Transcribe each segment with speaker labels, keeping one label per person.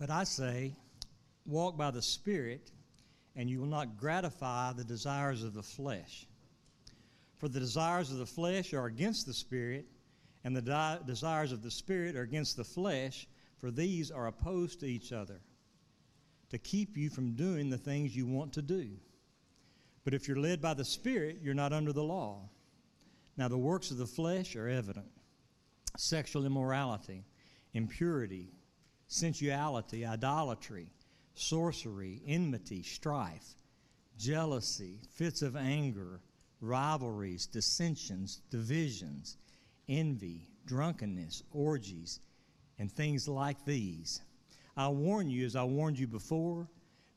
Speaker 1: But I say, walk by the Spirit, and you will not gratify the desires of the flesh. For the desires of the flesh are against the Spirit, and the di- desires of the Spirit are against the flesh, for these are opposed to each other, to keep you from doing the things you want to do. But if you're led by the Spirit, you're not under the law. Now, the works of the flesh are evident sexual immorality, impurity, sensuality, idolatry, sorcery, enmity, strife, jealousy, fits of anger, rivalries, dissensions, divisions, envy, drunkenness, orgies, and things like these. I warn you, as I warned you before,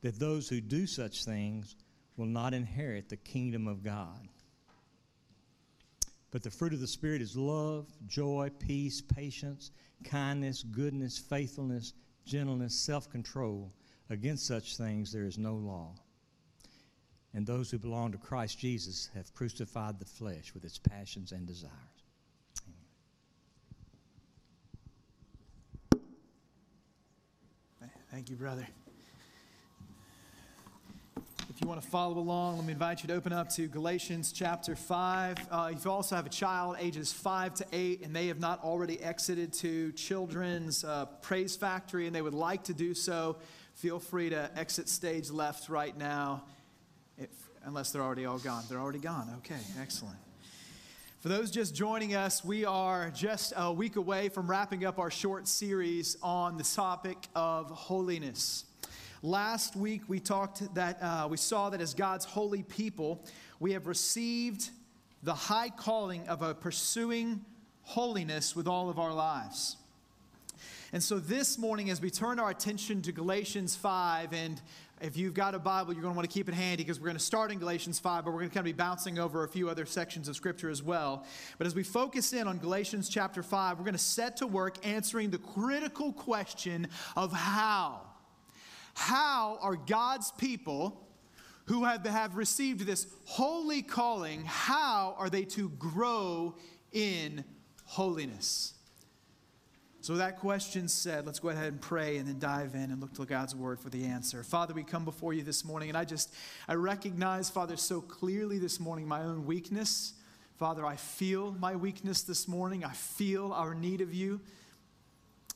Speaker 1: that those who do such things will not inherit the kingdom of God. But the fruit of the Spirit is love, joy, peace, patience, kindness, goodness, faithfulness, gentleness, self control. Against such things there is no law. And those who belong to Christ Jesus have crucified the flesh with its passions and desires.
Speaker 2: Thank you, brother. If you want to follow along, let me invite you to open up to Galatians chapter 5. Uh, if you also have a child ages 5 to 8 and they have not already exited to Children's uh, Praise Factory and they would like to do so, feel free to exit stage left right now, if, unless they're already all gone. They're already gone. Okay, excellent. For those just joining us, we are just a week away from wrapping up our short series on the topic of holiness. Last week we talked that uh, we saw that as God's holy people, we have received the high calling of a pursuing holiness with all of our lives. And so this morning, as we turn our attention to Galatians 5, and if you've got a Bible, you're going to want to keep it handy because we're going to start in Galatians 5, but we're going to kind of be bouncing over a few other sections of Scripture as well. But as we focus in on Galatians chapter 5, we're going to set to work answering the critical question of how. How are God's people who have, have received this holy calling, how are they to grow in holiness? So, that question said, let's go ahead and pray and then dive in and look to God's word for the answer. Father, we come before you this morning, and I just, I recognize, Father, so clearly this morning my own weakness. Father, I feel my weakness this morning. I feel our need of you.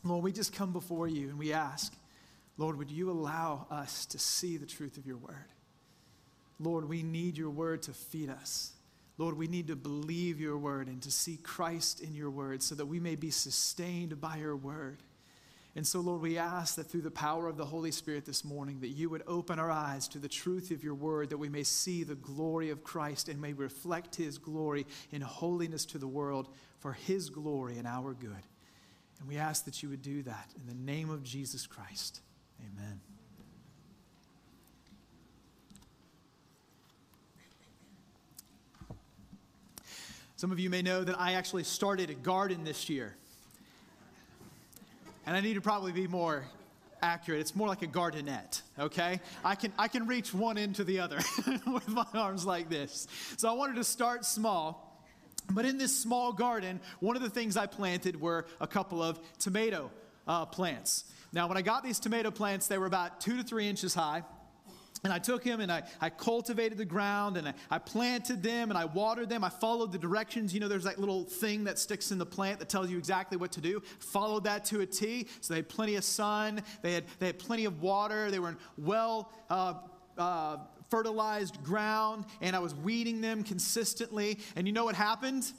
Speaker 2: Lord, we just come before you and we ask, Lord, would you allow us to see the truth of your word? Lord, we need your word to feed us. Lord, we need to believe your word and to see Christ in your word so that we may be sustained by your word. And so, Lord, we ask that through the power of the Holy Spirit this morning, that you would open our eyes to the truth of your word, that we may see the glory of Christ and may reflect his glory in holiness to the world for his glory and our good. And we ask that you would do that in the name of Jesus Christ. Amen. Some of you may know that I actually started a garden this year. And I need to probably be more accurate. It's more like a gardenette, okay? I can, I can reach one end to the other with my arms like this. So I wanted to start small. But in this small garden, one of the things I planted were a couple of tomato uh, plants. Now, when I got these tomato plants, they were about two to three inches high. And I took him and I, I cultivated the ground and I, I planted them and I watered them. I followed the directions. You know, there's that little thing that sticks in the plant that tells you exactly what to do. Followed that to a T. So they had plenty of sun, they had, they had plenty of water, they were in well uh, uh, fertilized ground, and I was weeding them consistently. And you know what happened?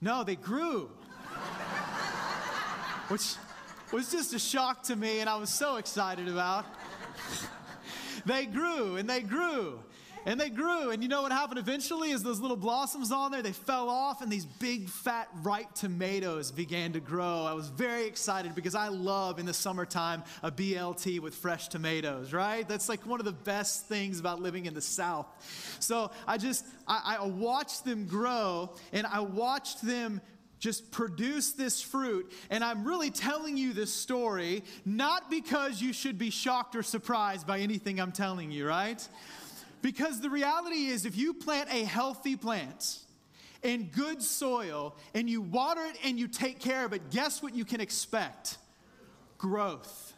Speaker 2: No, they grew. Which was just a shock to me, and I was so excited about they grew and they grew and they grew. And you know what happened eventually is those little blossoms on there, they fell off and these big, fat, ripe tomatoes began to grow. I was very excited because I love in the summertime a BLT with fresh tomatoes, right? That's like one of the best things about living in the South. So I just, I, I watched them grow and I watched them just produce this fruit. And I'm really telling you this story not because you should be shocked or surprised by anything I'm telling you, right? Because the reality is, if you plant a healthy plant, in good soil and you water it and you take care of it, guess what you can expect? Growth.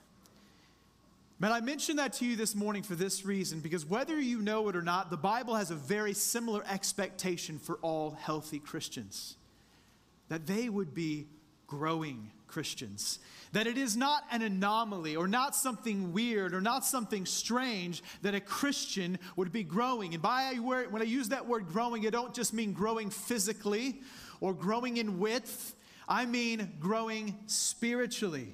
Speaker 2: Man, I mentioned that to you this morning for this reason because whether you know it or not, the Bible has a very similar expectation for all healthy Christians that they would be growing Christians. That it is not an anomaly or not something weird or not something strange that a Christian would be growing. And by when I use that word growing, I don't just mean growing physically or growing in width, I mean growing spiritually.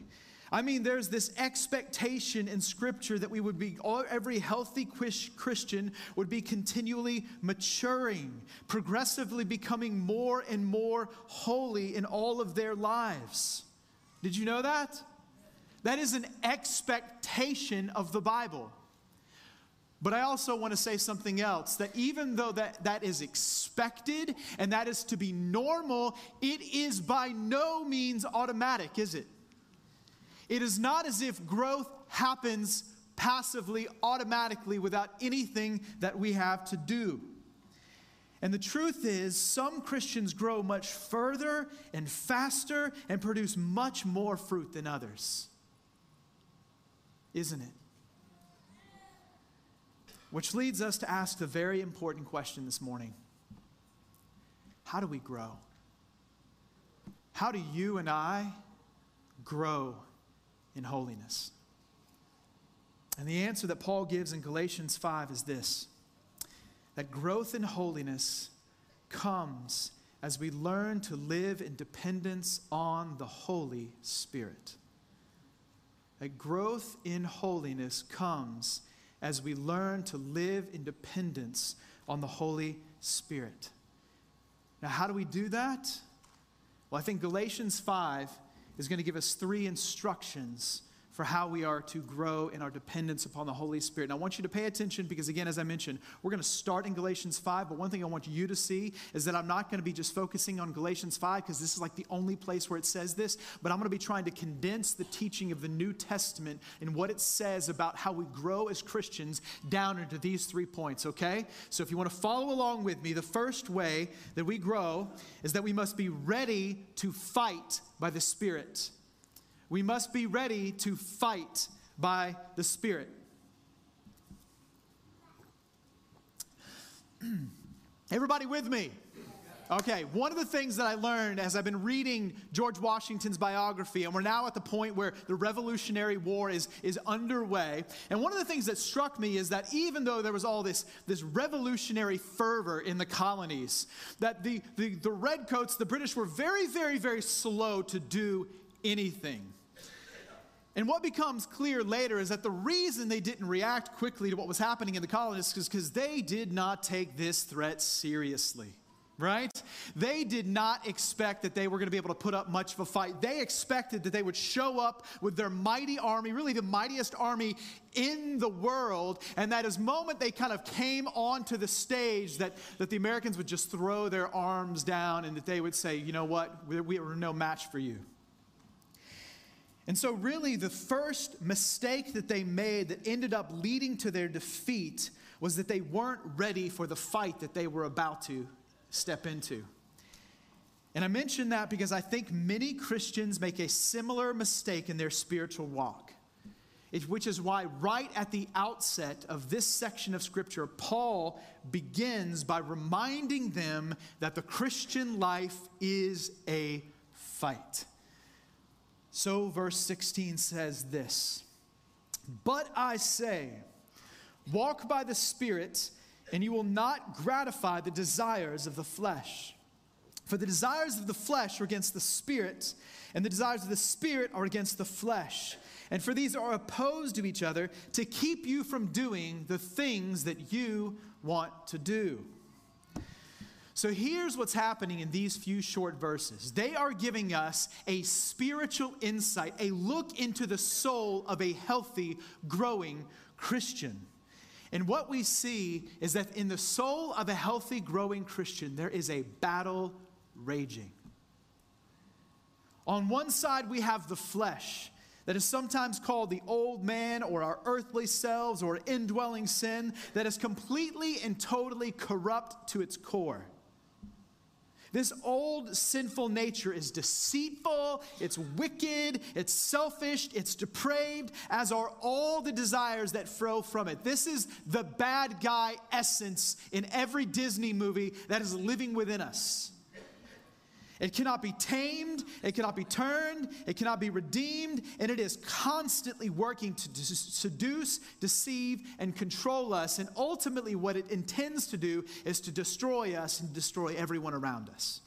Speaker 2: I mean, there's this expectation in Scripture that we would be, every healthy Christian would be continually maturing, progressively becoming more and more holy in all of their lives. Did you know that? That is an expectation of the Bible. But I also want to say something else that even though that, that is expected and that is to be normal, it is by no means automatic, is it? It is not as if growth happens passively, automatically, without anything that we have to do. And the truth is, some Christians grow much further and faster and produce much more fruit than others. Isn't it? Which leads us to ask the very important question this morning How do we grow? How do you and I grow in holiness? And the answer that Paul gives in Galatians 5 is this that growth in holiness comes as we learn to live in dependence on the Holy Spirit. That growth in holiness comes as we learn to live in dependence on the Holy Spirit. Now, how do we do that? Well, I think Galatians 5 is going to give us three instructions for how we are to grow in our dependence upon the Holy Spirit. And I want you to pay attention because, again, as I mentioned, we're going to start in Galatians 5. But one thing I want you to see is that I'm not going to be just focusing on Galatians 5 because this is like the only place where it says this, but I'm going to be trying to condense the teaching of the New Testament and what it says about how we grow as Christians down into these three points, okay? So if you want to follow along with me, the first way that we grow is that we must be ready to fight by the Spirit we must be ready to fight by the Spirit. Everybody with me? Okay, one of the things that I learned as I've been reading George Washington's biography, and we're now at the point where the Revolutionary War is, is underway. And one of the things that struck me is that even though there was all this, this revolutionary fervor in the colonies, that the, the, the redcoats, the British, were very, very, very slow to do anything. And what becomes clear later is that the reason they didn't react quickly to what was happening in the colonies is because they did not take this threat seriously. Right? They did not expect that they were going to be able to put up much of a fight. They expected that they would show up with their mighty army, really the mightiest army in the world, and that as moment they kind of came onto the stage, that, that the Americans would just throw their arms down and that they would say, you know what, we, we are no match for you. And so, really, the first mistake that they made that ended up leading to their defeat was that they weren't ready for the fight that they were about to step into. And I mention that because I think many Christians make a similar mistake in their spiritual walk. Which is why, right at the outset of this section of Scripture, Paul begins by reminding them that the Christian life is a fight. So, verse 16 says this But I say, walk by the Spirit, and you will not gratify the desires of the flesh. For the desires of the flesh are against the Spirit, and the desires of the Spirit are against the flesh. And for these are opposed to each other to keep you from doing the things that you want to do. So here's what's happening in these few short verses. They are giving us a spiritual insight, a look into the soul of a healthy, growing Christian. And what we see is that in the soul of a healthy, growing Christian, there is a battle raging. On one side, we have the flesh that is sometimes called the old man or our earthly selves or indwelling sin that is completely and totally corrupt to its core. This old sinful nature is deceitful, it's wicked, it's selfish, it's depraved, as are all the desires that flow from it. This is the bad guy essence in every Disney movie that is living within us. It cannot be tamed, it cannot be turned, it cannot be redeemed, and it is constantly working to seduce, deceive, and control us. And ultimately, what it intends to do is to destroy us and destroy everyone around us.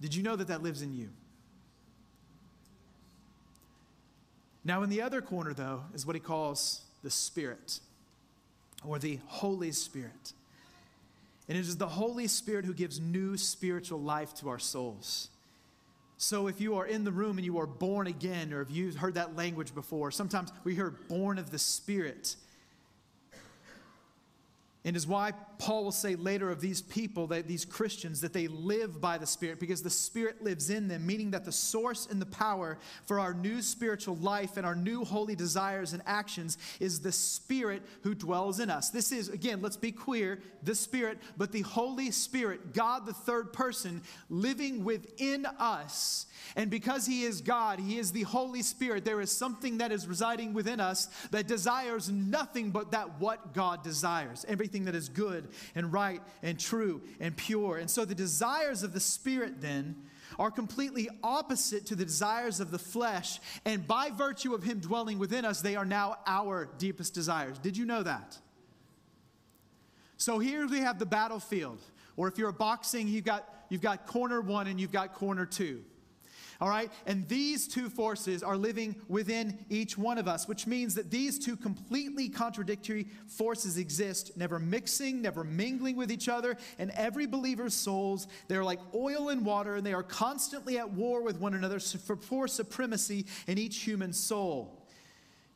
Speaker 2: Did you know that that lives in you? Now, in the other corner, though, is what he calls the Spirit or the Holy Spirit. And it is the Holy Spirit who gives new spiritual life to our souls. So if you are in the room and you are born again, or if you've heard that language before, sometimes we hear born of the Spirit. And is why Paul will say later of these people, that these Christians, that they live by the Spirit because the Spirit lives in them, meaning that the source and the power for our new spiritual life and our new holy desires and actions is the Spirit who dwells in us. This is, again, let's be clear, the Spirit, but the Holy Spirit, God the third person, living within us. And because He is God, He is the Holy Spirit, there is something that is residing within us that desires nothing but that what God desires. That is good and right and true and pure. And so the desires of the Spirit then are completely opposite to the desires of the flesh. And by virtue of Him dwelling within us, they are now our deepest desires. Did you know that? So here we have the battlefield. Or if you're boxing, you've got, you've got corner one and you've got corner two. All right? And these two forces are living within each one of us, which means that these two completely contradictory forces exist, never mixing, never mingling with each other. And every believer's souls, they're like oil and water, and they are constantly at war with one another for, supremacy in each human soul.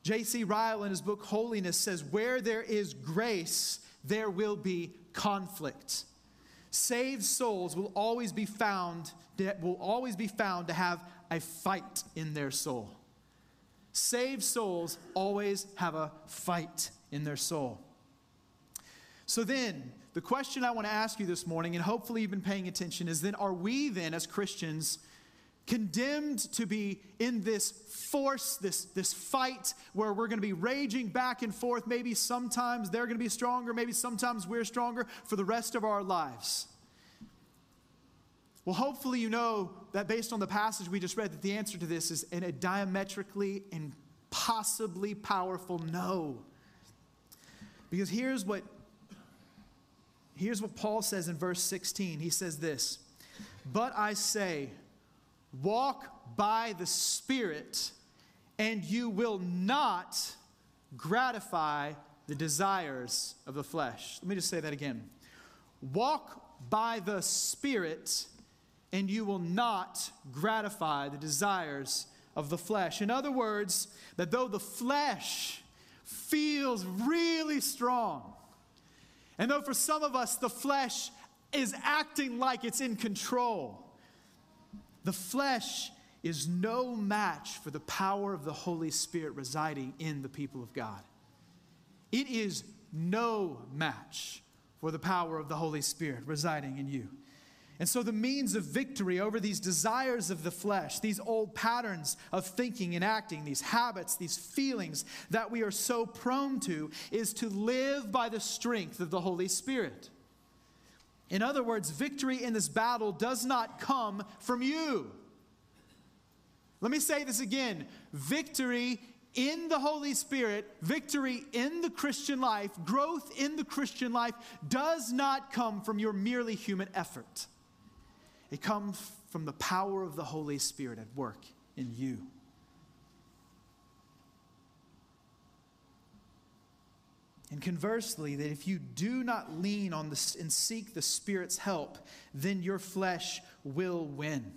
Speaker 2: J.C. Ryle, in his book Holiness, says, Where there is grace, there will be conflict. Saved souls will always be found will always be found to have a fight in their soul. Saved souls always have a fight in their soul. So then, the question I want to ask you this morning, and hopefully you've been paying attention, is then are we then as Christians condemned to be in this force, this, this fight where we're going to be raging back and forth? Maybe sometimes they're going to be stronger, maybe sometimes we're stronger for the rest of our lives. Well, hopefully, you know that based on the passage we just read, that the answer to this is in a diametrically and possibly powerful no. Because here's what here's what Paul says in verse 16. He says this, "But I say, walk by the Spirit, and you will not gratify the desires of the flesh." Let me just say that again. Walk by the Spirit, and you will not gratify the desires of the flesh. In other words, that though the flesh feels really strong, and though for some of us the flesh is acting like it's in control, the flesh is no match for the power of the Holy Spirit residing in the people of God. It is no match for the power of the Holy Spirit residing in you. And so, the means of victory over these desires of the flesh, these old patterns of thinking and acting, these habits, these feelings that we are so prone to, is to live by the strength of the Holy Spirit. In other words, victory in this battle does not come from you. Let me say this again victory in the Holy Spirit, victory in the Christian life, growth in the Christian life does not come from your merely human effort. It comes from the power of the Holy Spirit at work in you. And conversely, that if you do not lean on this and seek the Spirit's help, then your flesh will win.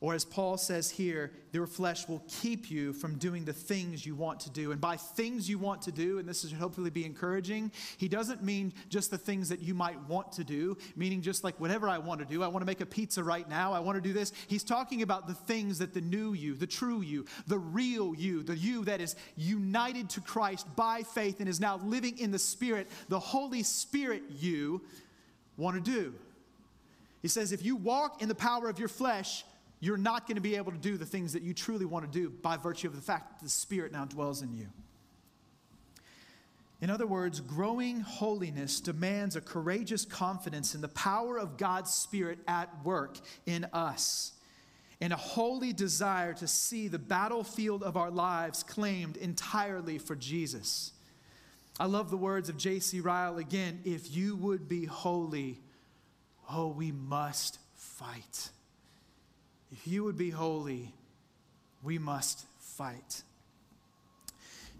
Speaker 2: Or as Paul says here, your flesh will keep you from doing the things you want to do. And by things you want to do, and this should hopefully be encouraging, he doesn't mean just the things that you might want to do, meaning just like whatever I want to do. I want to make a pizza right now. I want to do this. He's talking about the things that the new you, the true you, the real you, the you that is united to Christ by faith and is now living in the Spirit, the Holy Spirit you want to do. He says, if you walk in the power of your flesh, you're not going to be able to do the things that you truly want to do by virtue of the fact that the Spirit now dwells in you. In other words, growing holiness demands a courageous confidence in the power of God's Spirit at work in us and a holy desire to see the battlefield of our lives claimed entirely for Jesus. I love the words of J.C. Ryle again if you would be holy, oh, we must fight. If you would be holy, we must fight.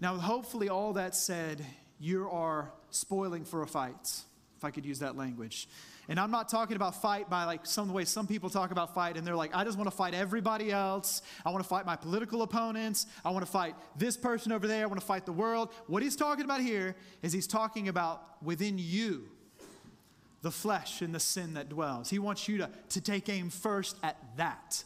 Speaker 2: Now, hopefully, all that said, you are spoiling for a fight, if I could use that language. And I'm not talking about fight by like some way some people talk about fight, and they're like, I just want to fight everybody else. I want to fight my political opponents. I want to fight this person over there. I want to fight the world. What he's talking about here is he's talking about within you, the flesh and the sin that dwells. He wants you to, to take aim first at that.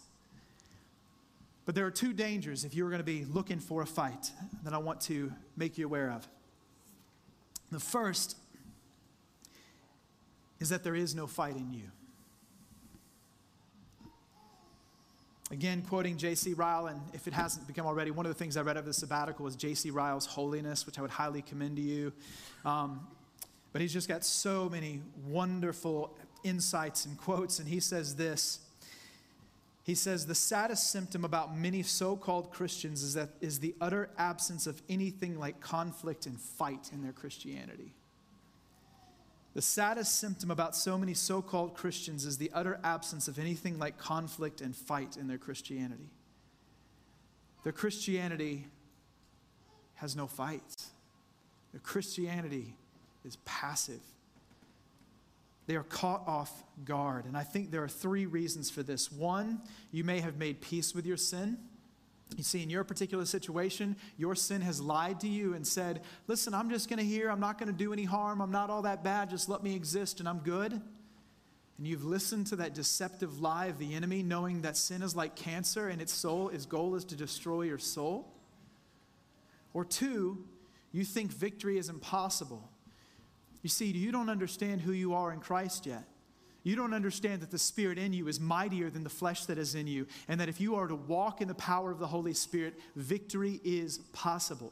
Speaker 2: But there are two dangers if you're going to be looking for a fight that I want to make you aware of. The first is that there is no fight in you. Again, quoting J.C. Ryle, and if it hasn't become already, one of the things I read over the sabbatical was J.C. Ryle's Holiness, which I would highly commend to you. Um, but he's just got so many wonderful insights and quotes, and he says this. He says, The saddest symptom about many so called Christians is, that, is the utter absence of anything like conflict and fight in their Christianity. The saddest symptom about so many so called Christians is the utter absence of anything like conflict and fight in their Christianity. Their Christianity has no fight, their Christianity is passive. They are caught off guard. And I think there are three reasons for this. One, you may have made peace with your sin. You see, in your particular situation, your sin has lied to you and said, Listen, I'm just going to here. I'm not going to do any harm. I'm not all that bad. Just let me exist and I'm good. And you've listened to that deceptive lie of the enemy, knowing that sin is like cancer and its soul, its goal is to destroy your soul. Or two, you think victory is impossible. You see, you don't understand who you are in Christ yet. You don't understand that the Spirit in you is mightier than the flesh that is in you, and that if you are to walk in the power of the Holy Spirit, victory is possible.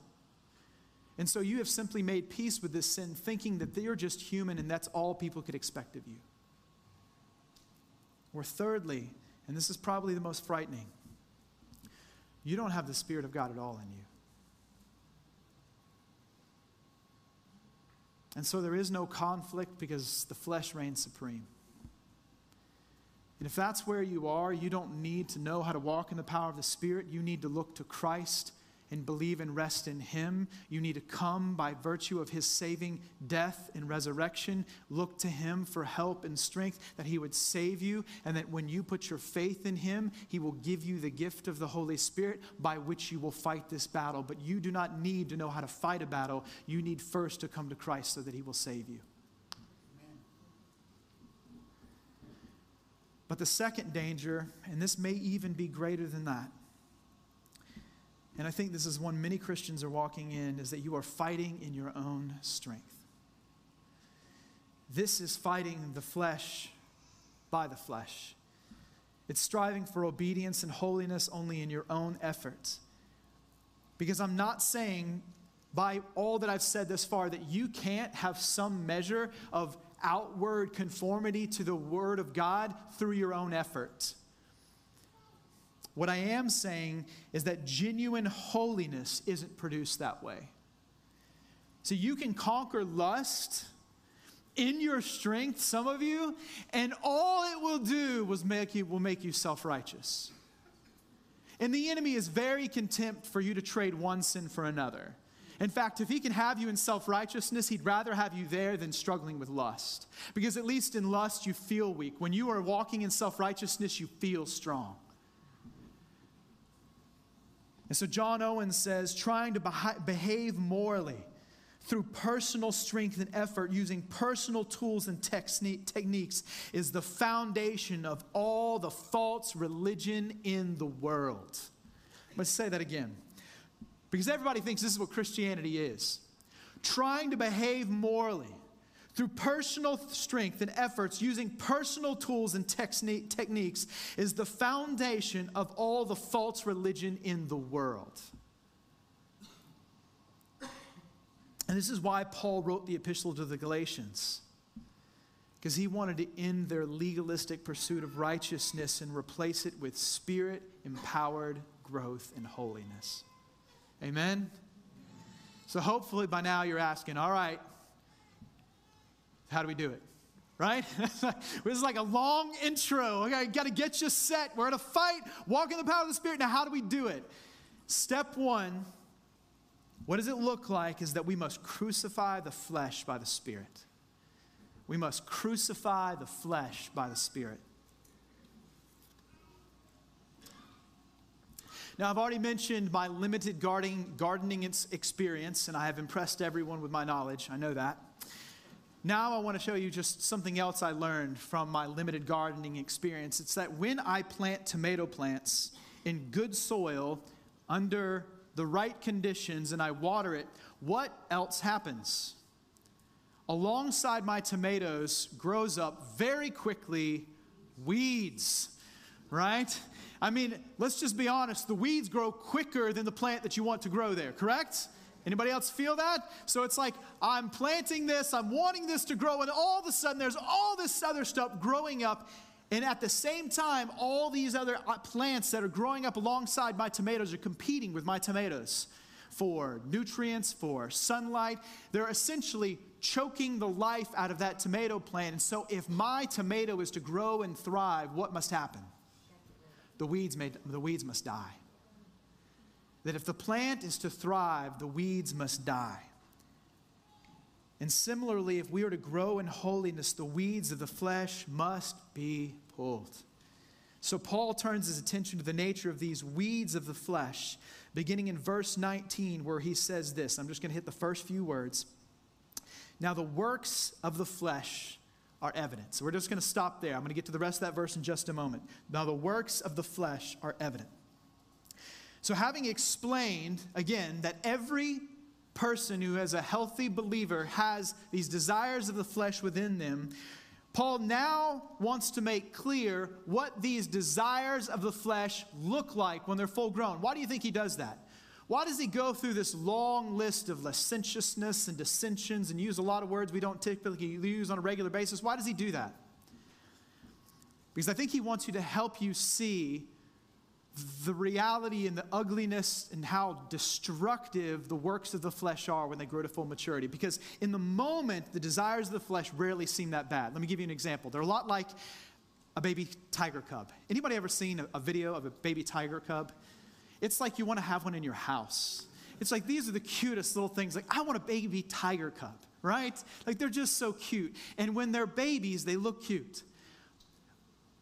Speaker 2: And so you have simply made peace with this sin, thinking that you're just human and that's all people could expect of you. Or thirdly, and this is probably the most frightening, you don't have the Spirit of God at all in you. And so there is no conflict because the flesh reigns supreme. And if that's where you are, you don't need to know how to walk in the power of the Spirit. You need to look to Christ and believe and rest in Him. You need to come by virtue of His saving death and resurrection. Look to Him for help and strength, that He would save you, and that when you put your faith in Him, He will give you the gift of the Holy Spirit by which you will fight this battle. But you do not need to know how to fight a battle. You need first to come to Christ so that He will save you. But the second danger, and this may even be greater than that, and I think this is one many Christians are walking in, is that you are fighting in your own strength. This is fighting the flesh by the flesh. It's striving for obedience and holiness only in your own efforts. Because I'm not saying by all that I've said this far that you can't have some measure of outward conformity to the Word of God through your own effort. What I am saying is that genuine holiness isn't produced that way. So you can conquer lust in your strength, some of you, and all it will do was make you, will make you self righteous. And the enemy is very contempt for you to trade one sin for another. In fact, if he can have you in self righteousness, he'd rather have you there than struggling with lust. Because at least in lust, you feel weak. When you are walking in self righteousness, you feel strong. And so John Owen says trying to behave morally through personal strength and effort, using personal tools and techniques, is the foundation of all the false religion in the world. Let's say that again. Because everybody thinks this is what Christianity is trying to behave morally through personal strength and efforts, using personal tools and techni- techniques, is the foundation of all the false religion in the world. And this is why Paul wrote the epistle to the Galatians, because he wanted to end their legalistic pursuit of righteousness and replace it with spirit empowered growth in holiness. Amen? So hopefully by now you're asking, all right, how do we do it? Right? this is like a long intro. Okay, got to get you set. We're going to fight, walk in the power of the Spirit. Now, how do we do it? Step one, what does it look like is that we must crucify the flesh by the Spirit. We must crucify the flesh by the Spirit. Now, I've already mentioned my limited gardening experience, and I have impressed everyone with my knowledge. I know that. Now, I want to show you just something else I learned from my limited gardening experience. It's that when I plant tomato plants in good soil under the right conditions and I water it, what else happens? Alongside my tomatoes grows up very quickly weeds, right? I mean, let's just be honest, the weeds grow quicker than the plant that you want to grow there, correct? Anybody else feel that? So it's like I'm planting this, I'm wanting this to grow, and all of a sudden there's all this other stuff growing up. And at the same time, all these other uh, plants that are growing up alongside my tomatoes are competing with my tomatoes for nutrients, for sunlight. They're essentially choking the life out of that tomato plant. And so, if my tomato is to grow and thrive, what must happen? the weeds, may, the weeds must die. That if the plant is to thrive, the weeds must die. And similarly, if we are to grow in holiness, the weeds of the flesh must be pulled. So Paul turns his attention to the nature of these weeds of the flesh, beginning in verse 19, where he says this. I'm just going to hit the first few words. Now, the works of the flesh are evident. So we're just going to stop there. I'm going to get to the rest of that verse in just a moment. Now, the works of the flesh are evident. So, having explained again that every person who is a healthy believer has these desires of the flesh within them, Paul now wants to make clear what these desires of the flesh look like when they're full grown. Why do you think he does that? Why does he go through this long list of licentiousness and dissensions and use a lot of words we don't typically use on a regular basis? Why does he do that? Because I think he wants you to help you see the reality and the ugliness and how destructive the works of the flesh are when they grow to full maturity. Because in the moment, the desires of the flesh rarely seem that bad. Let me give you an example. They're a lot like a baby tiger cub. Anybody ever seen a, a video of a baby tiger cub? It's like you want to have one in your house. It's like these are the cutest little things. Like, I want a baby tiger cub, right? Like, they're just so cute. And when they're babies, they look cute.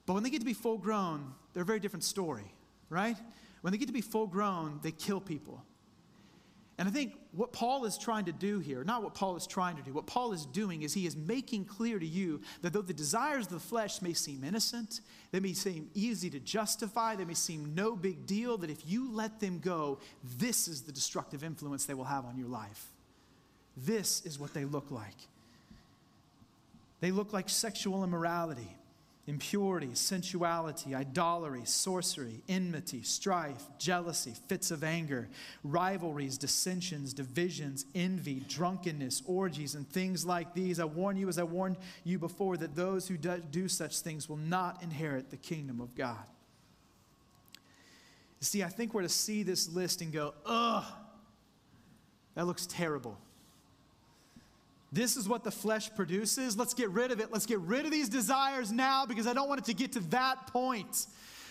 Speaker 2: But when they get to be full grown, they're a very different story, right? When they get to be full grown, they kill people. And I think what Paul is trying to do here, not what Paul is trying to do, what Paul is doing is he is making clear to you that though the desires of the flesh may seem innocent, they may seem easy to justify, they may seem no big deal, that if you let them go, this is the destructive influence they will have on your life. This is what they look like. They look like sexual immorality impurity, sensuality, idolatry, sorcery, enmity, strife, jealousy, fits of anger, rivalries, dissensions, divisions, envy, drunkenness, orgies, and things like these. I warn you, as I warned you before, that those who do such things will not inherit the kingdom of God. See, I think we're to see this list and go, ugh, that looks terrible. This is what the flesh produces. Let's get rid of it. Let's get rid of these desires now because I don't want it to get to that point.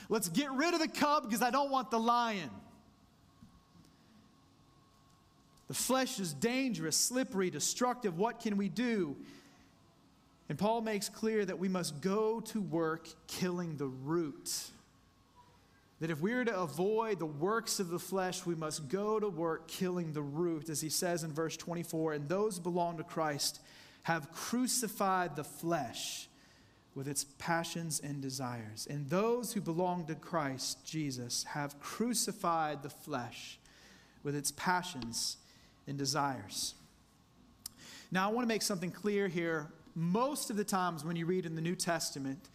Speaker 2: Let's get rid of the cub because I don't want the lion. The flesh is dangerous, slippery, destructive. What can we do? And Paul makes clear that we must go to work killing the root. That if we are to avoid the works of the flesh, we must go to work killing the root, as he says in verse 24. And those who belong to Christ have crucified the flesh with its passions and desires. And those who belong to Christ Jesus have crucified the flesh with its passions and desires. Now, I want to make something clear here. Most of the times when you read in the New Testament,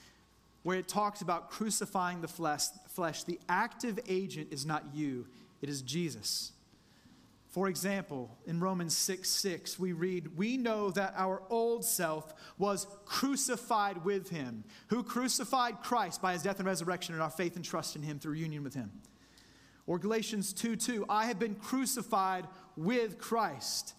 Speaker 2: where it talks about crucifying the flesh, flesh, the active agent is not you, it is Jesus. For example, in Romans 6 6, we read, We know that our old self was crucified with him. Who crucified Christ by his death and resurrection and our faith and trust in him through union with him. Or Galatians 2 2, I have been crucified with Christ.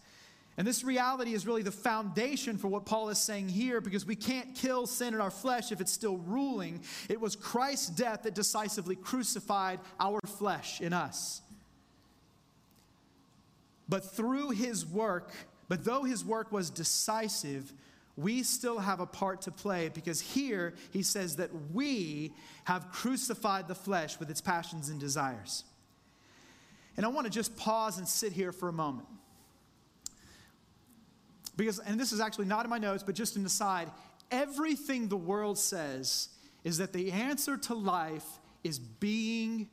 Speaker 2: And this reality is really the foundation for what Paul is saying here because we can't kill sin in our flesh if it's still ruling. It was Christ's death that decisively crucified our flesh in us. But through his work, but though his work was decisive, we still have a part to play because here he says that we have crucified the flesh with its passions and desires. And I want to just pause and sit here for a moment. Because, and this is actually not in my notes, but just an aside, everything the world says is that the answer to life is being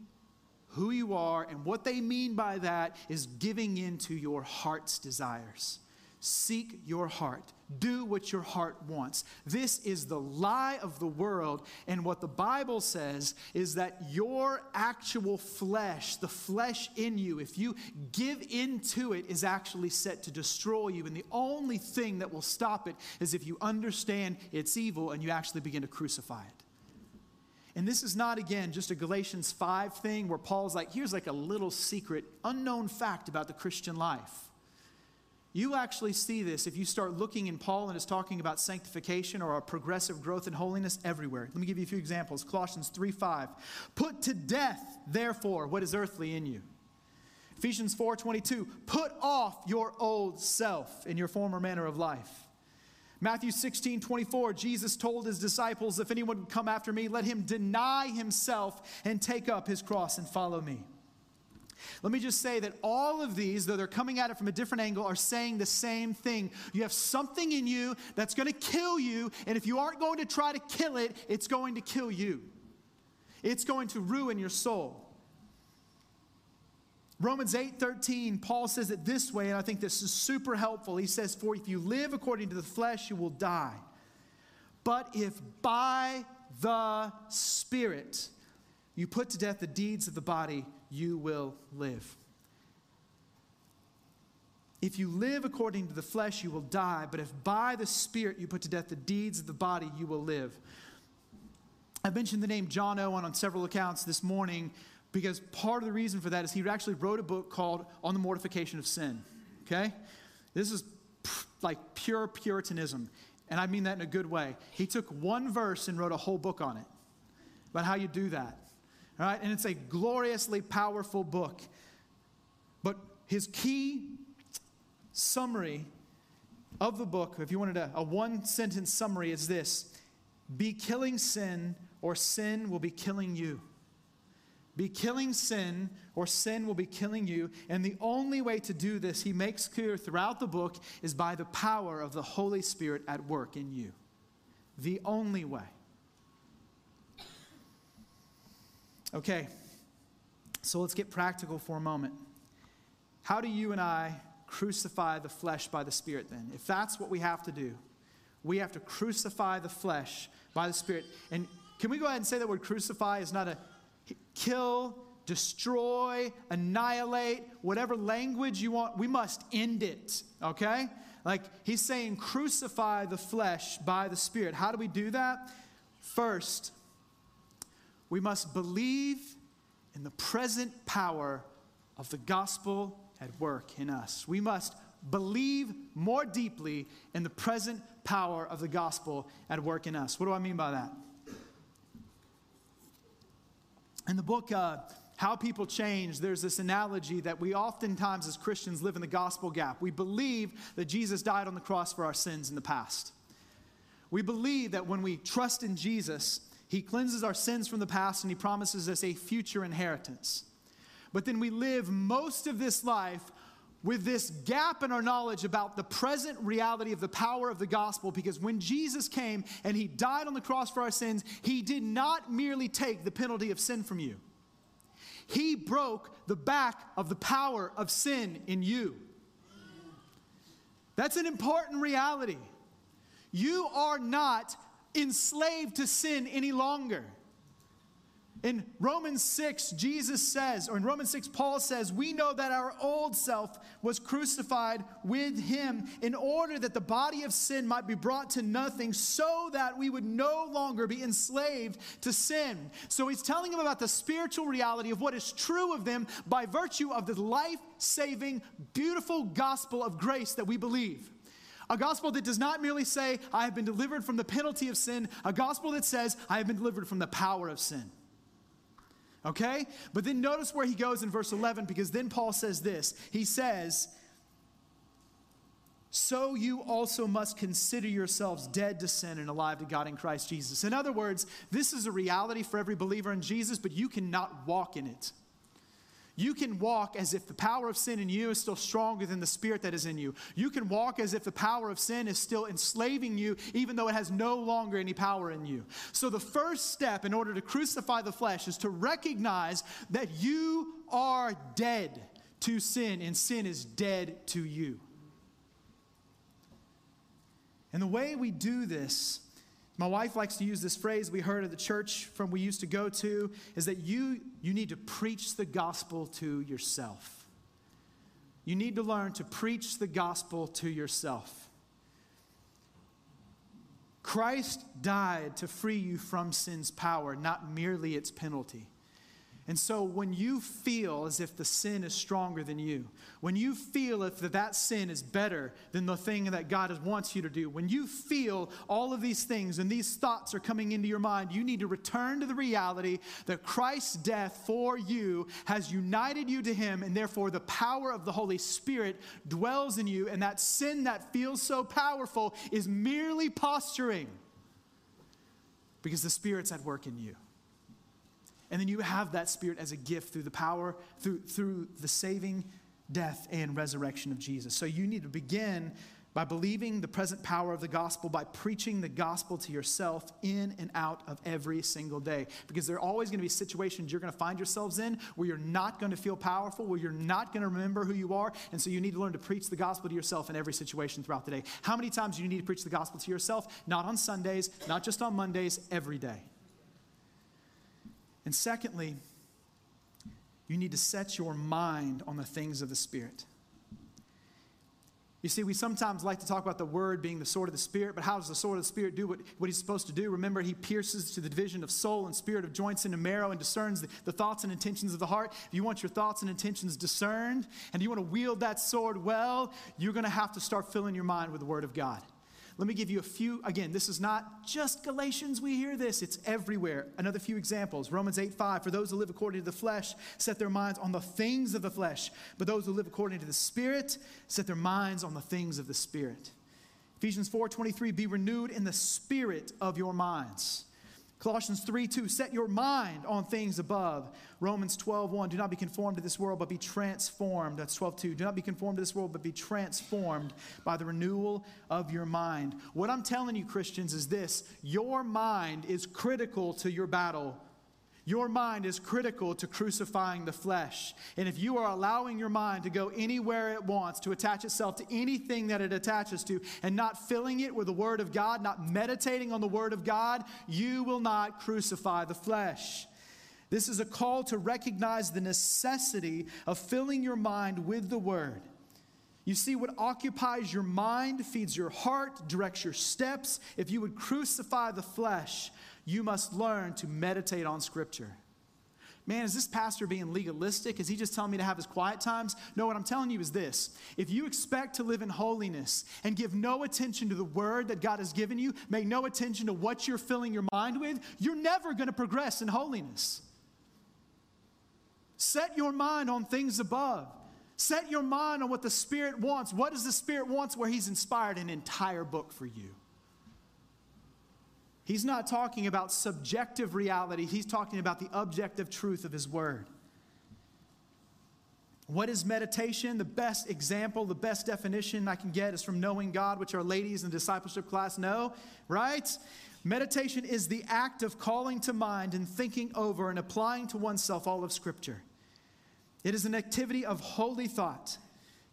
Speaker 2: who you are, and what they mean by that is giving in to your heart's desires. Seek your heart. Do what your heart wants. This is the lie of the world. And what the Bible says is that your actual flesh, the flesh in you, if you give into it, is actually set to destroy you. And the only thing that will stop it is if you understand it's evil and you actually begin to crucify it. And this is not, again, just a Galatians 5 thing where Paul's like, here's like a little secret, unknown fact about the Christian life. You actually see this if you start looking in Paul and is talking about sanctification or a progressive growth in holiness everywhere. Let me give you a few examples. Colossians 3 5. Put to death, therefore, what is earthly in you. Ephesians 4 22. Put off your old self in your former manner of life. Matthew 16, 24, Jesus told his disciples, If anyone would come after me, let him deny himself and take up his cross and follow me. Let me just say that all of these, though they're coming at it from a different angle, are saying the same thing. You have something in you that's going to kill you, and if you aren't going to try to kill it, it's going to kill you. It's going to ruin your soul. Romans 8:13, Paul says it this way, and I think this is super helpful. He says, For if you live according to the flesh, you will die. But if by the Spirit you put to death the deeds of the body, you will live. If you live according to the flesh, you will die, but if by the Spirit you put to death the deeds of the body, you will live. I've mentioned the name John Owen on several accounts this morning because part of the reason for that is he actually wrote a book called On the Mortification of Sin. Okay? This is like pure Puritanism. And I mean that in a good way. He took one verse and wrote a whole book on it about how you do that. All right? And it's a gloriously powerful book. But his key summary of the book, if you wanted a, a one sentence summary, is this Be killing sin, or sin will be killing you be killing sin, or sin will be killing you. And the only way to do this, he makes clear throughout the book, is by the power of the Holy Spirit at work in you. The only way. Okay, so let's get practical for a moment. How do you and I crucify the flesh by the Spirit then? If that's what we have to do, we have to crucify the flesh by the Spirit. And can we go ahead and say that word crucify is not a kill, destroy, annihilate, whatever language you want, we must end it, okay? Like he's saying, crucify the flesh by the Spirit. How do we do that? First, we must believe in the present power of the gospel at work in us. We must believe more deeply in the present power of the gospel at work in us. What do I mean by that? In the book, uh, How People Change, there's this analogy that we oftentimes as Christians live in the gospel gap. We believe that Jesus died on the cross for our sins in the past. We believe that when we trust in Jesus, he cleanses our sins from the past and he promises us a future inheritance. But then we live most of this life with this gap in our knowledge about the present reality of the power of the gospel because when Jesus came and he died on the cross for our sins, he did not merely take the penalty of sin from you, he broke the back of the power of sin in you. That's an important reality. You are not enslaved to sin any longer. In Romans 6, Jesus says, or in Romans 6, Paul says, we know that our old self was crucified with him in order that the body of sin might be brought to nothing, so that we would no longer be enslaved to sin. So he's telling them about the spiritual reality of what is true of them by virtue of the life saving, beautiful gospel of grace that we believe. A gospel that does not merely say, I have been delivered from the penalty of sin, a gospel that says, I have been delivered from the power of sin. Okay? But then notice where he goes in verse 11 because then Paul says this. He says, so you also must consider yourselves dead to sin and alive to God in Christ Jesus. In other words, this is a reality for every believer in Jesus, but you cannot walk in it. You can walk as if the power of sin in you is still stronger than the spirit that is in you. You can walk as if the power of sin is still enslaving you, even though it has no longer any power in you. So, the first step in order to crucify the flesh is to recognize that you are dead to sin, and sin is dead to you. And the way we do this my wife likes to use this phrase we heard at the church from we used to go to is that you you need to preach the gospel to yourself. You need to learn to preach the gospel to yourself. Christ died to free you from sin's power, not merely its penalty. And so when you feel as if the sin is stronger than you, when you feel if that sin is better than the thing that God wants you to do, when you feel all of these things and these thoughts are coming into your mind, you need to return to the reality that Christ's death for you has united you to him and therefore the power of the Holy Spirit dwells in you and that sin that feels so powerful is merely posturing because the Spirit's at work in you. And then you have that spirit as a gift through the power, through, through the saving death and resurrection of Jesus. So you need to begin by believing the present power of the gospel, by preaching the gospel to yourself in and out of every single day. Because there are always going to be situations you're going to find yourselves in where you're not going to feel powerful, where you're not going to remember who you are. And so you need to learn to preach the gospel to yourself in every situation throughout the day. How many times do you need to preach the gospel to yourself? Not on Sundays, not just on Mondays, every day. And secondly, you need to set your mind on the things of the Spirit. You see, we sometimes like to talk about the word being the sword of the Spirit, but how does the sword of the Spirit do what, what he's supposed to do? Remember, he pierces to the division of soul and spirit, of joints and marrow, and discerns the, the thoughts and intentions of the heart. If you want your thoughts and intentions discerned, and you want to wield that sword well, you're going to have to start filling your mind with the word of God. Let me give you a few. Again, this is not just Galatians, we hear this, it's everywhere. Another few examples Romans 8 5. For those who live according to the flesh, set their minds on the things of the flesh. But those who live according to the Spirit, set their minds on the things of the Spirit. Ephesians 4 23. Be renewed in the spirit of your minds. Colossians 3 2, set your mind on things above. Romans 12 1, do not be conformed to this world, but be transformed. That's 12 2. Do not be conformed to this world, but be transformed by the renewal of your mind. What I'm telling you, Christians, is this your mind is critical to your battle your mind is critical to crucifying the flesh. And if you are allowing your mind to go anywhere it wants, to attach itself to anything that it attaches to, and not filling it with the Word of God, not meditating on the Word of God, you will not crucify the flesh. This is a call to recognize the necessity of filling your mind with the Word. You see, what occupies your mind feeds your heart, directs your steps. If you would crucify the flesh, you must learn to meditate on Scripture. Man, is this pastor being legalistic? Is he just telling me to have his quiet times? No, what I'm telling you is this. If you expect to live in holiness and give no attention to the word that God has given you, make no attention to what you're filling your mind with, you're never going to progress in holiness. Set your mind on things above. Set your mind on what the Spirit wants. What does the Spirit wants where He's inspired an entire book for you? He's not talking about subjective reality, he's talking about the objective truth of his word. What is meditation? The best example, the best definition I can get is from Knowing God, which our ladies in the discipleship class know, right? Meditation is the act of calling to mind and thinking over and applying to oneself all of Scripture. It is an activity of holy thought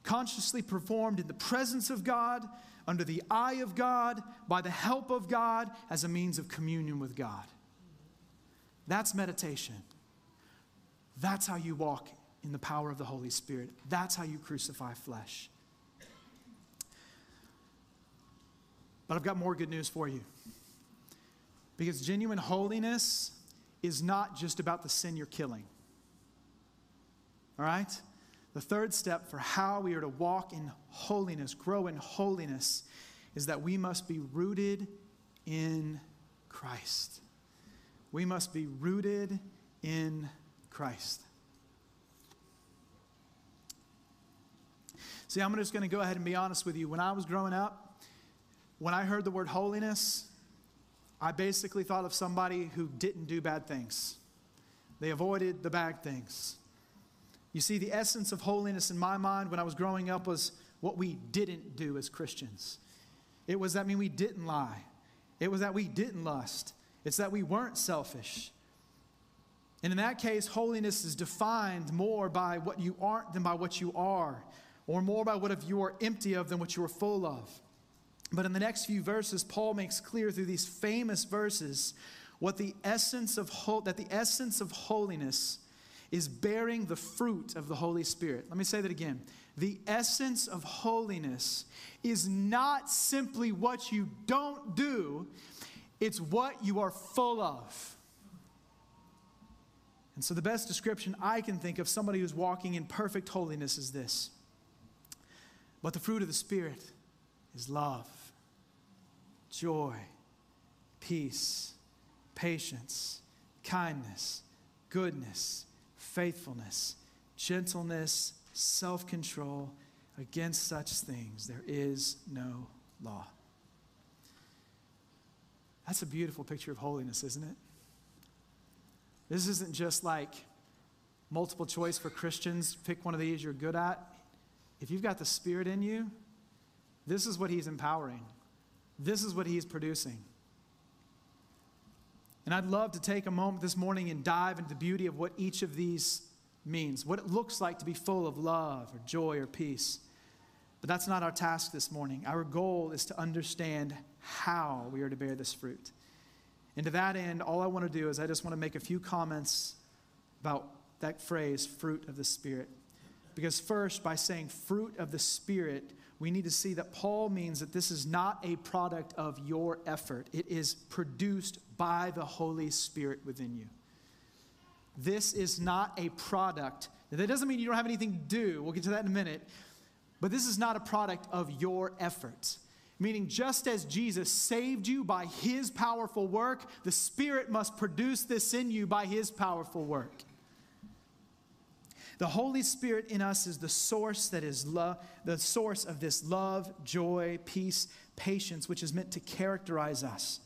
Speaker 2: consciously performed in the presence of God, under the eye of God, by the help of God, as a means of communion with God. That's meditation. That's how you walk in the power of the Holy Spirit. That's how you crucify flesh. But I've got more good news for you. Because genuine holiness is not just about the sin you're killing. All right? The third step for how we are to walk in holiness, grow in holiness, is that we must be rooted in Christ. We must be rooted in Christ. See, I'm just going to go ahead and be honest with you. When I was growing up, when I heard the word holiness, I basically thought of somebody who didn't do bad things. They avoided the bad things. You see, the essence of holiness in my mind when I was growing up was what we didn't do as Christians. It was that mean we didn't lie. It was that we didn't lust. It's that we weren't selfish. And in that case, holiness is defined more by what you aren't than by what you are, or more by what you are empty of than what you are full of. But in the next few verses, Paul makes clear through these famous verses what the essence of that the essence of holiness is bearing the fruit of the Holy Spirit. Let me say that again. The essence of holiness is not simply what you don't do, it's what you are full of. And so, the best description I can think of somebody who's walking in perfect holiness is this. But the fruit of the Spirit is love, joy, peace, patience, kindness, goodness faithfulness, gentleness, self control. Against such things, there is no law. That's a beautiful picture of holiness, isn't it? This isn't just like multiple choice for Christians, pick one of these you're good at. If you've got the Spirit in you, this is what He's empowering, this is what He's producing. And I'd love to take a moment this morning and dive into the beauty of what each of these means, what it looks like to be full of love or joy or peace. But that's not our task this morning. Our goal is to understand how we are to bear this fruit. And to that end, all I want to do is I just want to make a few comments about that phrase, fruit of the Spirit. Because, first, by saying fruit of the Spirit, we need to see that Paul means that this is not a product of your effort, it is produced by the Holy Spirit within you. This is not a product. That doesn't mean you don't have anything to do. We'll get to that in a minute. But this is not a product of your efforts. Meaning, just as Jesus saved you by his powerful work, the Spirit must produce this in you by his powerful work. The Holy Spirit in us is the source that is the source of this love, joy, peace, patience, which is meant to characterize us.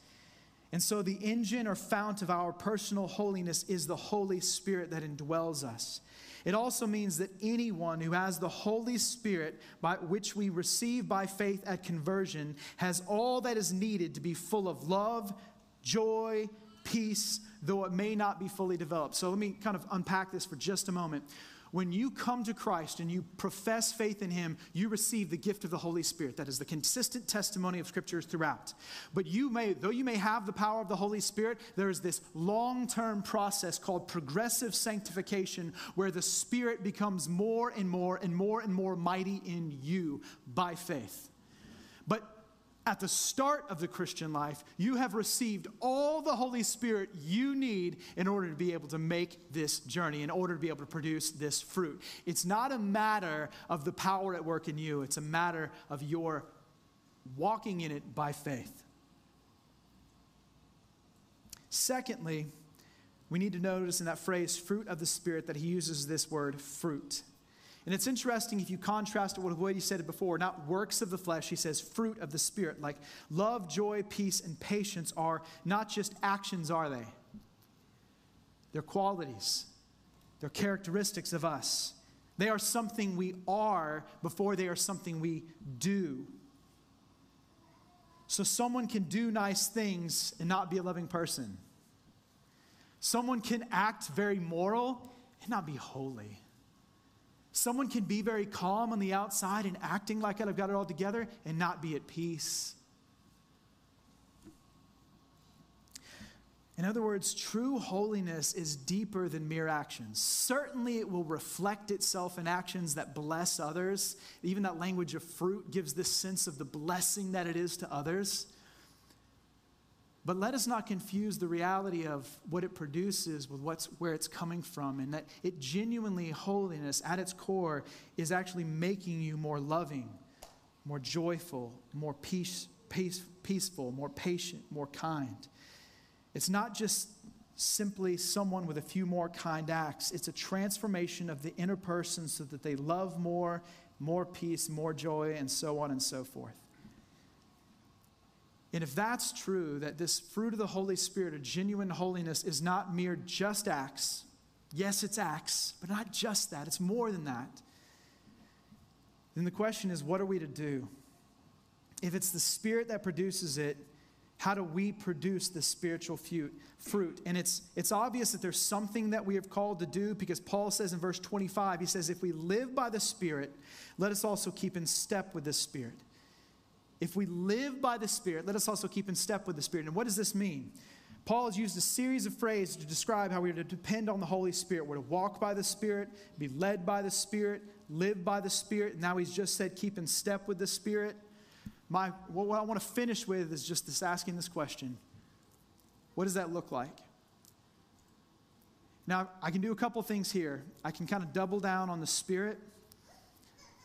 Speaker 2: And so the engine or fount of our personal holiness is the Holy Spirit that indwells us. It also means that anyone who has the Holy Spirit, by which we receive by faith at conversion, has all that is needed to be full of love, joy, peace, though it may not be fully developed. So let me kind of unpack this for just a moment. When you come to Christ and you profess faith in Him, you receive the gift of the Holy Spirit. That is the consistent testimony of scriptures throughout. But you may, though you may have the power of the Holy Spirit, there is this long term process called progressive sanctification where the Spirit becomes more and more and more and more mighty in you by faith. At the start of the Christian life, you have received all the Holy Spirit you need in order to be able to make this journey, in order to be able to produce this fruit. It's not a matter of the power at work in you, it's a matter of your walking in it by faith. Secondly, we need to notice in that phrase, fruit of the Spirit, that he uses this word fruit. And it's interesting if you contrast it with what he said it before, not works of the flesh, he says fruit of the Spirit. Like love, joy, peace, and patience are not just actions, are they? They're qualities, they're characteristics of us. They are something we are before they are something we do. So someone can do nice things and not be a loving person. Someone can act very moral and not be holy. Someone can be very calm on the outside and acting like I've got it all together and not be at peace. In other words, true holiness is deeper than mere actions. Certainly, it will reflect itself in actions that bless others. Even that language of fruit gives this sense of the blessing that it is to others. But let us not confuse the reality of what it produces with what's, where it's coming from, and that it genuinely, holiness at its core is actually making you more loving, more joyful, more peace, peace, peaceful, more patient, more kind. It's not just simply someone with a few more kind acts, it's a transformation of the inner person so that they love more, more peace, more joy, and so on and so forth. And if that's true, that this fruit of the Holy Spirit, a genuine holiness, is not mere just acts, yes, it's acts, but not just that, it's more than that. Then the question is, what are we to do? If it's the Spirit that produces it, how do we produce the spiritual fruit? And it's, it's obvious that there's something that we have called to do because Paul says in verse 25, he says, If we live by the Spirit, let us also keep in step with the Spirit. If we live by the Spirit, let us also keep in step with the Spirit. And what does this mean? Paul has used a series of phrases to describe how we are to depend on the Holy Spirit. We're to walk by the Spirit, be led by the Spirit, live by the Spirit. Now he's just said, keep in step with the Spirit. My, what I want to finish with is just this asking this question What does that look like? Now, I can do a couple things here. I can kind of double down on the Spirit,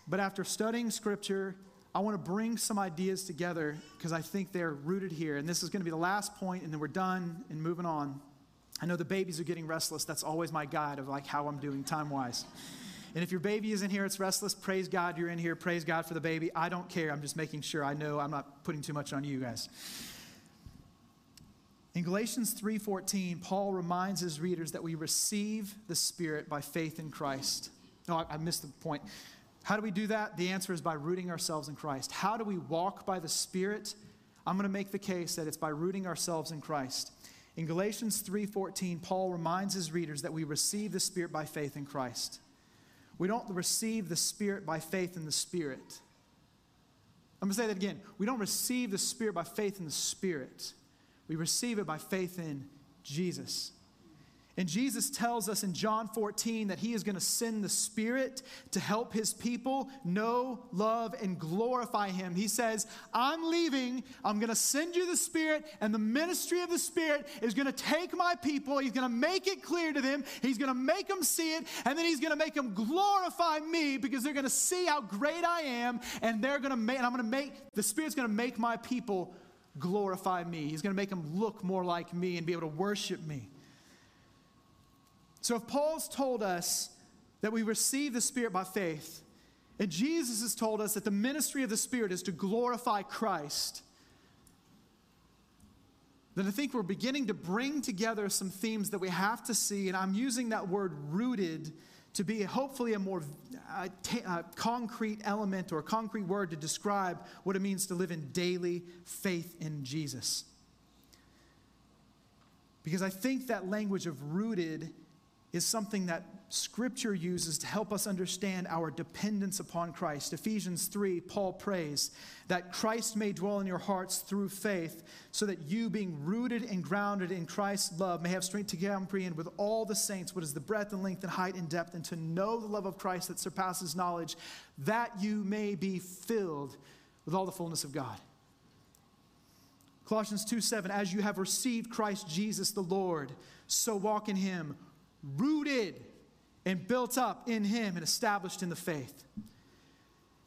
Speaker 2: but after studying Scripture I want to bring some ideas together because I think they're rooted here. And this is going to be the last point, and then we're done and moving on. I know the babies are getting restless. That's always my guide of like how I'm doing time wise. And if your baby is in here, it's restless. Praise God, you're in here. Praise God for the baby. I don't care. I'm just making sure I know I'm not putting too much on you guys. In Galatians 3:14, Paul reminds his readers that we receive the Spirit by faith in Christ. No, I, I missed the point. How do we do that? The answer is by rooting ourselves in Christ. How do we walk by the Spirit? I'm going to make the case that it's by rooting ourselves in Christ. In Galatians 3:14, Paul reminds his readers that we receive the Spirit by faith in Christ. We don't receive the Spirit by faith in the Spirit. I'm going to say that again. We don't receive the Spirit by faith in the Spirit. We receive it by faith in Jesus. And Jesus tells us in John 14 that he is going to send the Spirit to help his people know, love, and glorify him. He says, I'm leaving. I'm going to send you the Spirit, and the ministry of the Spirit is going to take my people. He's going to make it clear to them. He's going to make them see it, and then he's going to make them glorify me because they're going to see how great I am, and they're going to make, and I'm going to make, the Spirit's going to make my people glorify me. He's going to make them look more like me and be able to worship me. So if Paul's told us that we receive the Spirit by faith, and Jesus has told us that the ministry of the Spirit is to glorify Christ, then I think we're beginning to bring together some themes that we have to see, and I'm using that word rooted to be hopefully a more concrete element or concrete word to describe what it means to live in daily faith in Jesus. Because I think that language of rooted is something that Scripture uses to help us understand our dependence upon Christ. Ephesians 3, Paul prays that Christ may dwell in your hearts through faith, so that you, being rooted and grounded in Christ's love, may have strength to comprehend with all the saints what is the breadth and length and height and depth, and to know the love of Christ that surpasses knowledge, that you may be filled with all the fullness of God. Colossians 2 7, as you have received Christ Jesus the Lord, so walk in him rooted and built up in Him and established in the faith.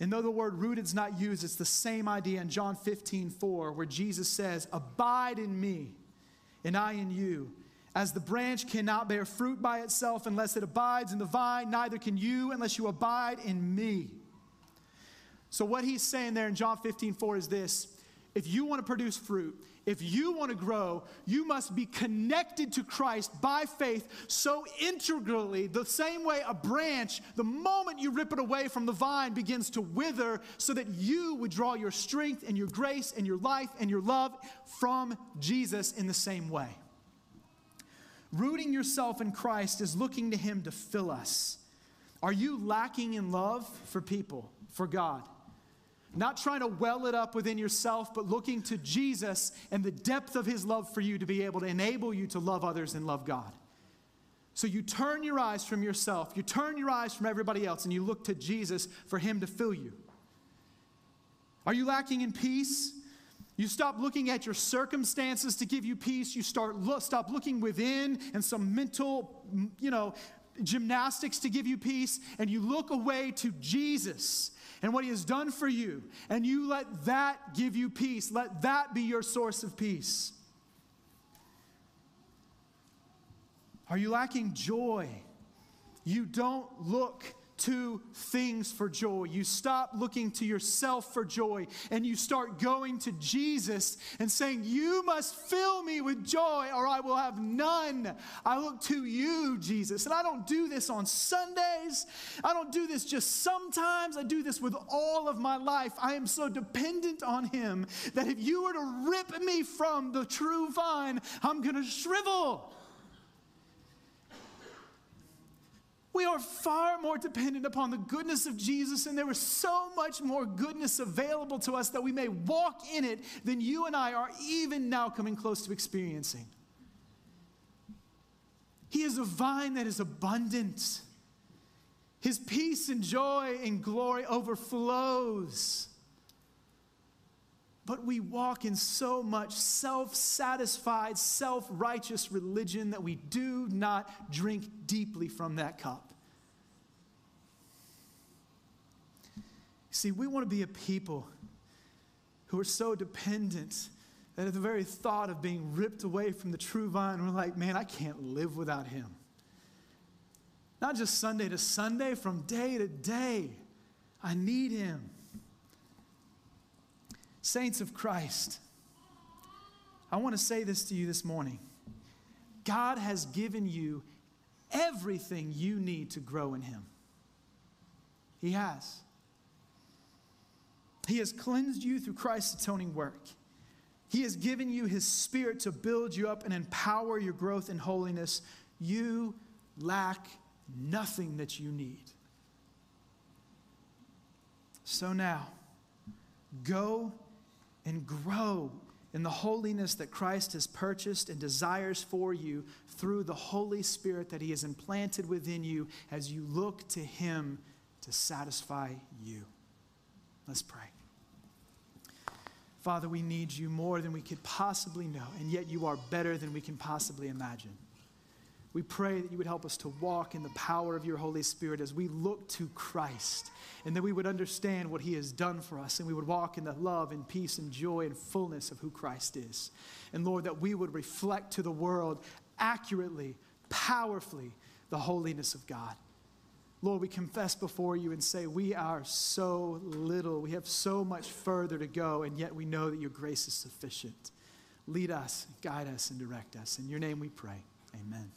Speaker 2: And though the word rooted is not used, it's the same idea in John 15, 4, where Jesus says, Abide in me, and I in you. As the branch cannot bear fruit by itself unless it abides in the vine, neither can you unless you abide in me. So, what he's saying there in John 15, 4 is this if you want to produce fruit, if you want to grow, you must be connected to Christ by faith so integrally, the same way a branch, the moment you rip it away from the vine, begins to wither, so that you would draw your strength and your grace and your life and your love from Jesus in the same way. Rooting yourself in Christ is looking to Him to fill us. Are you lacking in love for people, for God? Not trying to well it up within yourself, but looking to Jesus and the depth of his love for you to be able to enable you to love others and love God. So you turn your eyes from yourself, you turn your eyes from everybody else, and you look to Jesus for him to fill you. Are you lacking in peace? You stop looking at your circumstances to give you peace. You start look, stop looking within and some mental, you know, gymnastics to give you peace, and you look away to Jesus and what he has done for you, and you let that give you peace. Let that be your source of peace. Are you lacking joy? You don't look to things for joy. You stop looking to yourself for joy and you start going to Jesus and saying, You must fill me with joy or I will have none. I look to you, Jesus. And I don't do this on Sundays. I don't do this just sometimes. I do this with all of my life. I am so dependent on Him that if you were to rip me from the true vine, I'm going to shrivel. We are far more dependent upon the goodness of Jesus, and there is so much more goodness available to us that we may walk in it than you and I are even now coming close to experiencing. He is a vine that is abundant. His peace and joy and glory overflows. But we walk in so much self satisfied, self righteous religion that we do not drink deeply from that cup. See, we want to be a people who are so dependent that at the very thought of being ripped away from the true vine, we're like, man, I can't live without him. Not just Sunday to Sunday, from day to day, I need him. Saints of Christ, I want to say this to you this morning. God has given you everything you need to grow in Him. He has. He has cleansed you through Christ's atoning work. He has given you His Spirit to build you up and empower your growth in holiness. You lack nothing that you need. So now, go and grow in the holiness that Christ has purchased and desires for you through the Holy Spirit that He has implanted within you as you look to Him to satisfy you. Let's pray. Father, we need you more than we could possibly know, and yet you are better than we can possibly imagine. We pray that you would help us to walk in the power of your Holy Spirit as we look to Christ, and that we would understand what he has done for us, and we would walk in the love and peace and joy and fullness of who Christ is. And Lord, that we would reflect to the world accurately, powerfully, the holiness of God. Lord, we confess before you and say, We are so little. We have so much further to go, and yet we know that your grace is sufficient. Lead us, guide us, and direct us. In your name we pray. Amen.